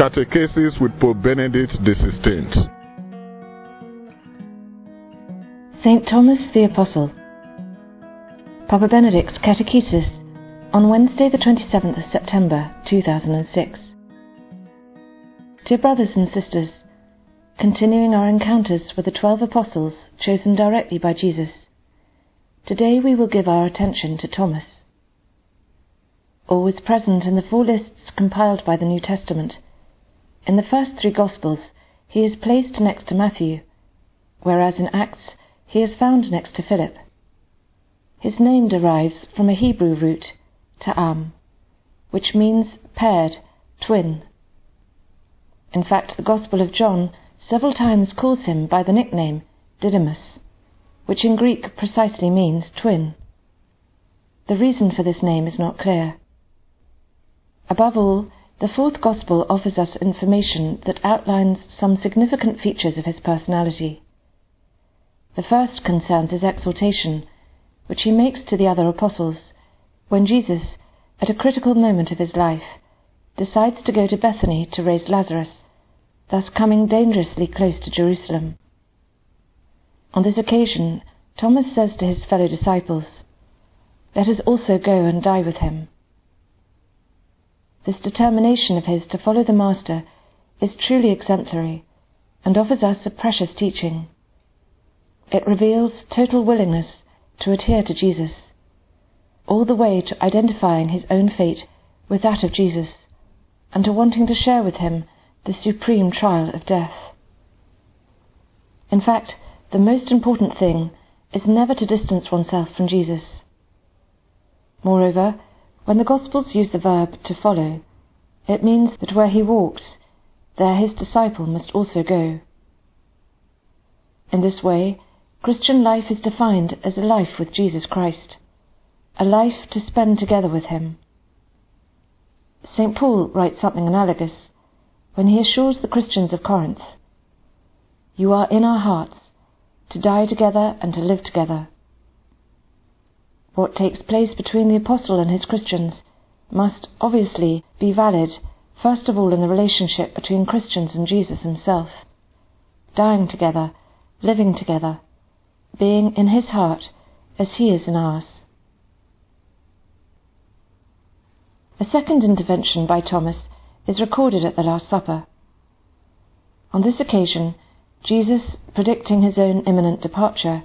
Catechesis with Pope Benedict XVI. St. Thomas the Apostle. Papa Benedict's Catechesis on Wednesday, the 27th of September 2006. Dear brothers and sisters, continuing our encounters with the twelve apostles chosen directly by Jesus, today we will give our attention to Thomas. Always present in the four lists compiled by the New Testament, in the first three Gospels he is placed next to Matthew, whereas in Acts he is found next to Philip. His name derives from a Hebrew root, ta'am, which means paired, twin. In fact, the Gospel of John several times calls him by the nickname Didymus, which in Greek precisely means twin. The reason for this name is not clear. Above all, the fourth Gospel offers us information that outlines some significant features of his personality. The first concerns his exhortation, which he makes to the other apostles, when Jesus, at a critical moment of his life, decides to go to Bethany to raise Lazarus, thus coming dangerously close to Jerusalem. On this occasion, Thomas says to his fellow disciples, Let us also go and die with him. This determination of his to follow the Master is truly exemplary and offers us a precious teaching. It reveals total willingness to adhere to Jesus, all the way to identifying his own fate with that of Jesus and to wanting to share with him the supreme trial of death. In fact, the most important thing is never to distance oneself from Jesus. Moreover, when the Gospels use the verb to follow, it means that where he walks, there his disciple must also go. In this way, Christian life is defined as a life with Jesus Christ, a life to spend together with him. St. Paul writes something analogous when he assures the Christians of Corinth, You are in our hearts, to die together and to live together. What takes place between the apostle and his Christians must obviously be valid first of all in the relationship between Christians and Jesus himself, dying together, living together, being in his heart as he is in ours. A second intervention by Thomas is recorded at the Last Supper. On this occasion, Jesus, predicting his own imminent departure,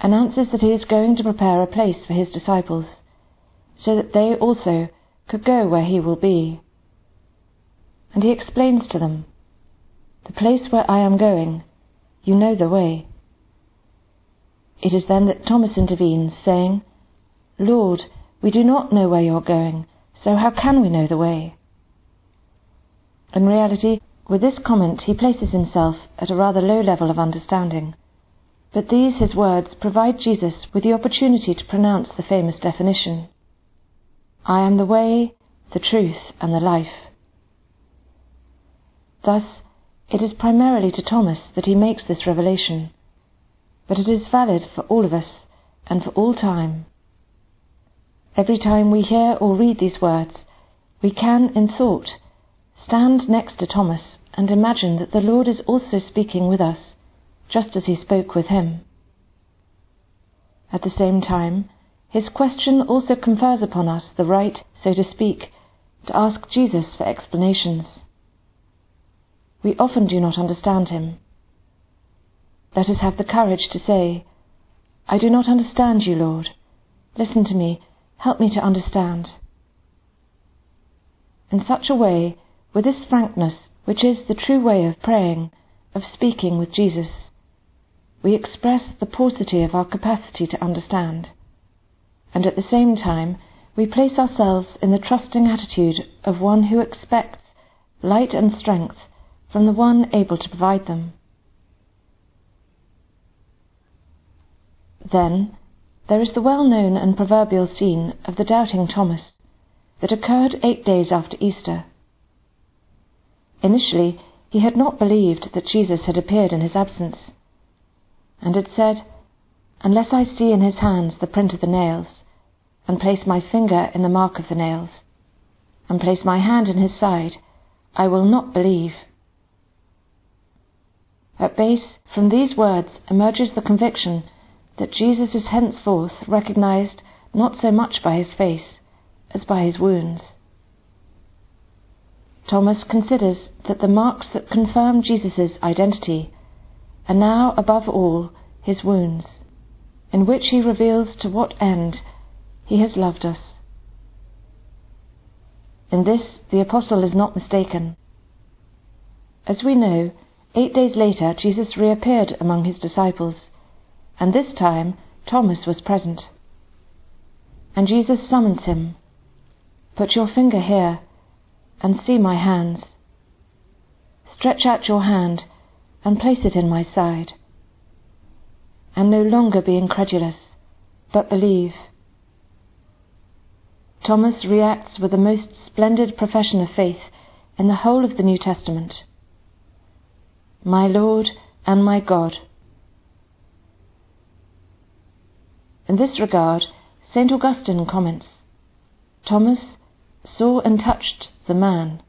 announces that he is going to prepare a place for his disciples, so that they also could go where he will be. And he explains to them, The place where I am going, you know the way. It is then that Thomas intervenes, saying, Lord, we do not know where you are going, so how can we know the way? In reality, with this comment he places himself at a rather low level of understanding. But these his words provide Jesus with the opportunity to pronounce the famous definition I am the way, the truth, and the life. Thus, it is primarily to Thomas that he makes this revelation, but it is valid for all of us and for all time. Every time we hear or read these words, we can, in thought, stand next to Thomas and imagine that the Lord is also speaking with us, just as he spoke with him. At the same time, his question also confers upon us the right, so to speak, to ask Jesus for explanations. We often do not understand him. Let us have the courage to say, I do not understand you, Lord. Listen to me. Help me to understand. In such a way, with this frankness, which is the true way of praying, of speaking with Jesus, we express the paucity of our capacity to understand, and at the same time we place ourselves in the trusting attitude of one who expects light and strength from the one able to provide them. Then, there is the well known and proverbial scene of the doubting Thomas that occurred eight days after Easter. Initially, he had not believed that Jesus had appeared in his absence, and had said, Unless I see in his hands the print of the nails, and place my finger in the mark of the nails, and place my hand in his side, I will not believe. At base, from these words emerges the conviction that Jesus is henceforth recognized not so much by his face as by his wounds. Thomas considers that the marks that confirm Jesus' identity are now, above all, his wounds, in which he reveals to what end he has loved us. In this, the apostle is not mistaken. As we know, eight days later Jesus reappeared among his disciples, and this time Thomas was present. And Jesus summons him Put your finger here and see my hands. Stretch out your hand and place it in my side. And no longer be incredulous, but believe. Thomas reacts with the most splendid profession of faith in the whole of the New Testament. My Lord and my God. In this regard, St. Augustine comments Thomas saw and touched the man,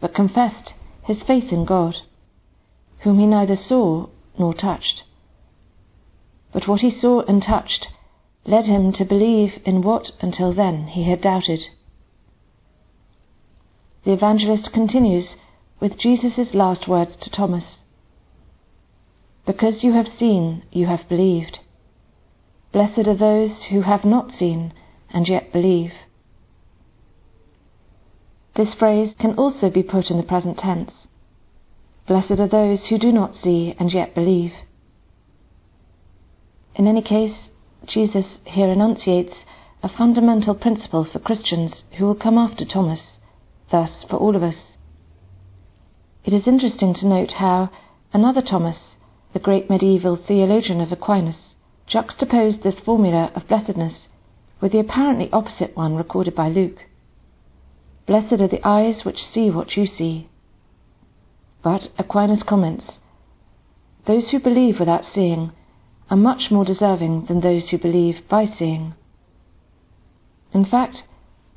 but confessed his faith in God, whom he neither saw nor touched. But what he saw and touched led him to believe in what until then he had doubted. The evangelist continues with Jesus' last words to Thomas Because you have seen, you have believed. Blessed are those who have not seen and yet believe. This phrase can also be put in the present tense. Blessed are those who do not see and yet believe. In any case, Jesus here enunciates a fundamental principle for Christians who will come after Thomas, thus for all of us. It is interesting to note how another Thomas, the great medieval theologian of Aquinas, juxtaposed this formula of blessedness with the apparently opposite one recorded by Luke. Blessed are the eyes which see what you see. But, Aquinas comments, those who believe without seeing are much more deserving than those who believe by seeing. In fact,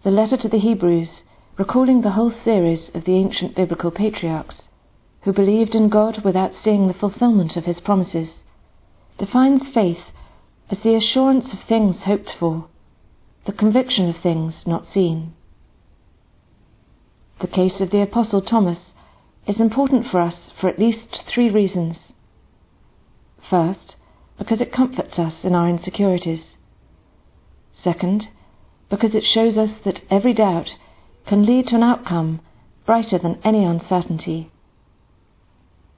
the letter to the Hebrews, recalling the whole series of the ancient biblical patriarchs, who believed in God without seeing the fulfillment of his promises, defines faith as the assurance of things hoped for, the conviction of things not seen. The case of the Apostle Thomas is important for us for at least three reasons. First, because it comforts us in our insecurities. Second, because it shows us that every doubt can lead to an outcome brighter than any uncertainty.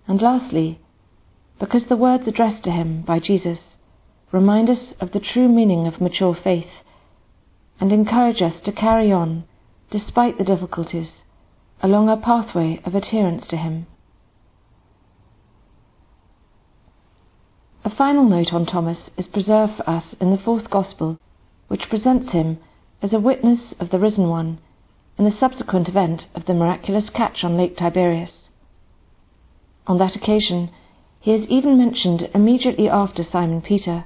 And lastly, because the words addressed to him by Jesus remind us of the true meaning of mature faith and encourage us to carry on despite the difficulties along a pathway of adherence to Him. A final note on Thomas is preserved for us in the fourth Gospel, which presents him as a witness of the risen one in the subsequent event of the miraculous catch on Lake Tiberias. On that occasion, he is even mentioned immediately after Simon Peter,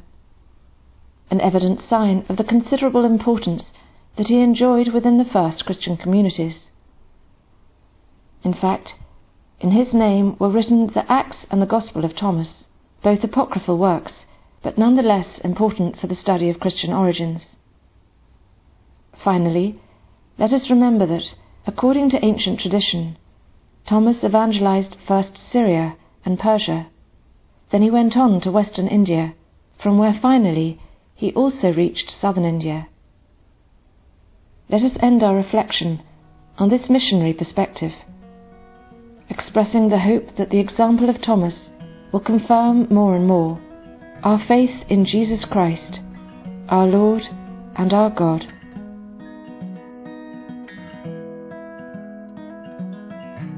an evident sign of the considerable importance that he enjoyed within the first Christian communities. In fact, in his name were written the Acts and the Gospel of Thomas, both apocryphal works, but none the less important for the study of Christian origins. Finally, let us remember that, according to ancient tradition, Thomas evangelized first Syria and Persia. Then he went on to western India, from where finally he also reached southern India. Let us end our reflection on this missionary perspective expressing the hope that the example of Thomas will confirm more and more our faith in Jesus Christ, our Lord and our God.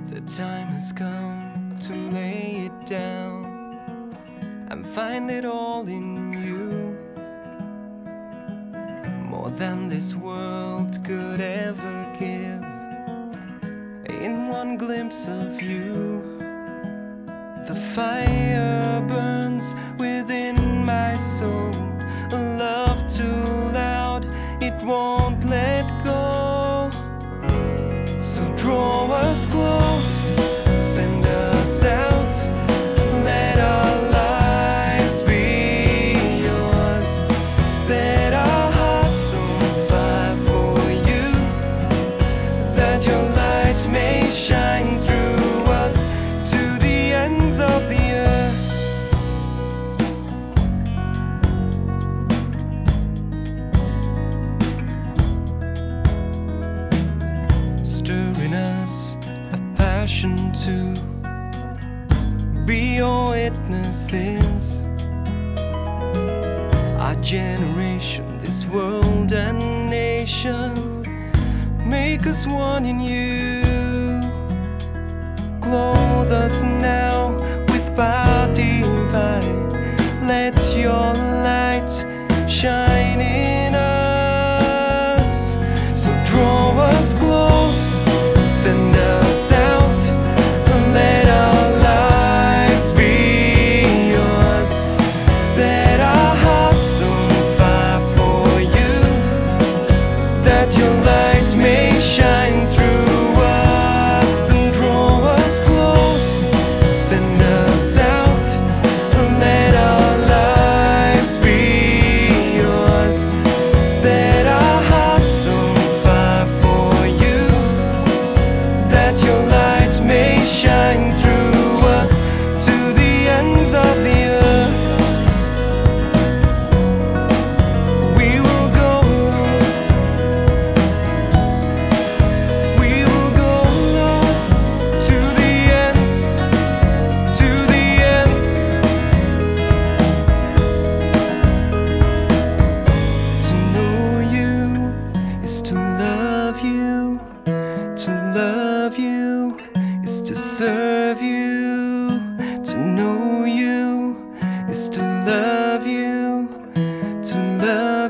The time has come to lay it down and find it all in you. More than this world could ever give in one glimpse of you. The fire burns permission to be your witnesses. Our generation, this world and nation, make us one in you. Clothe us now with power divine. Let your light.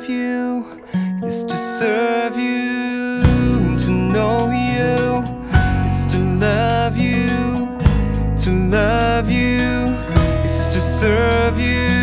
you is to serve you, to know you is to love you, to love you is to serve you.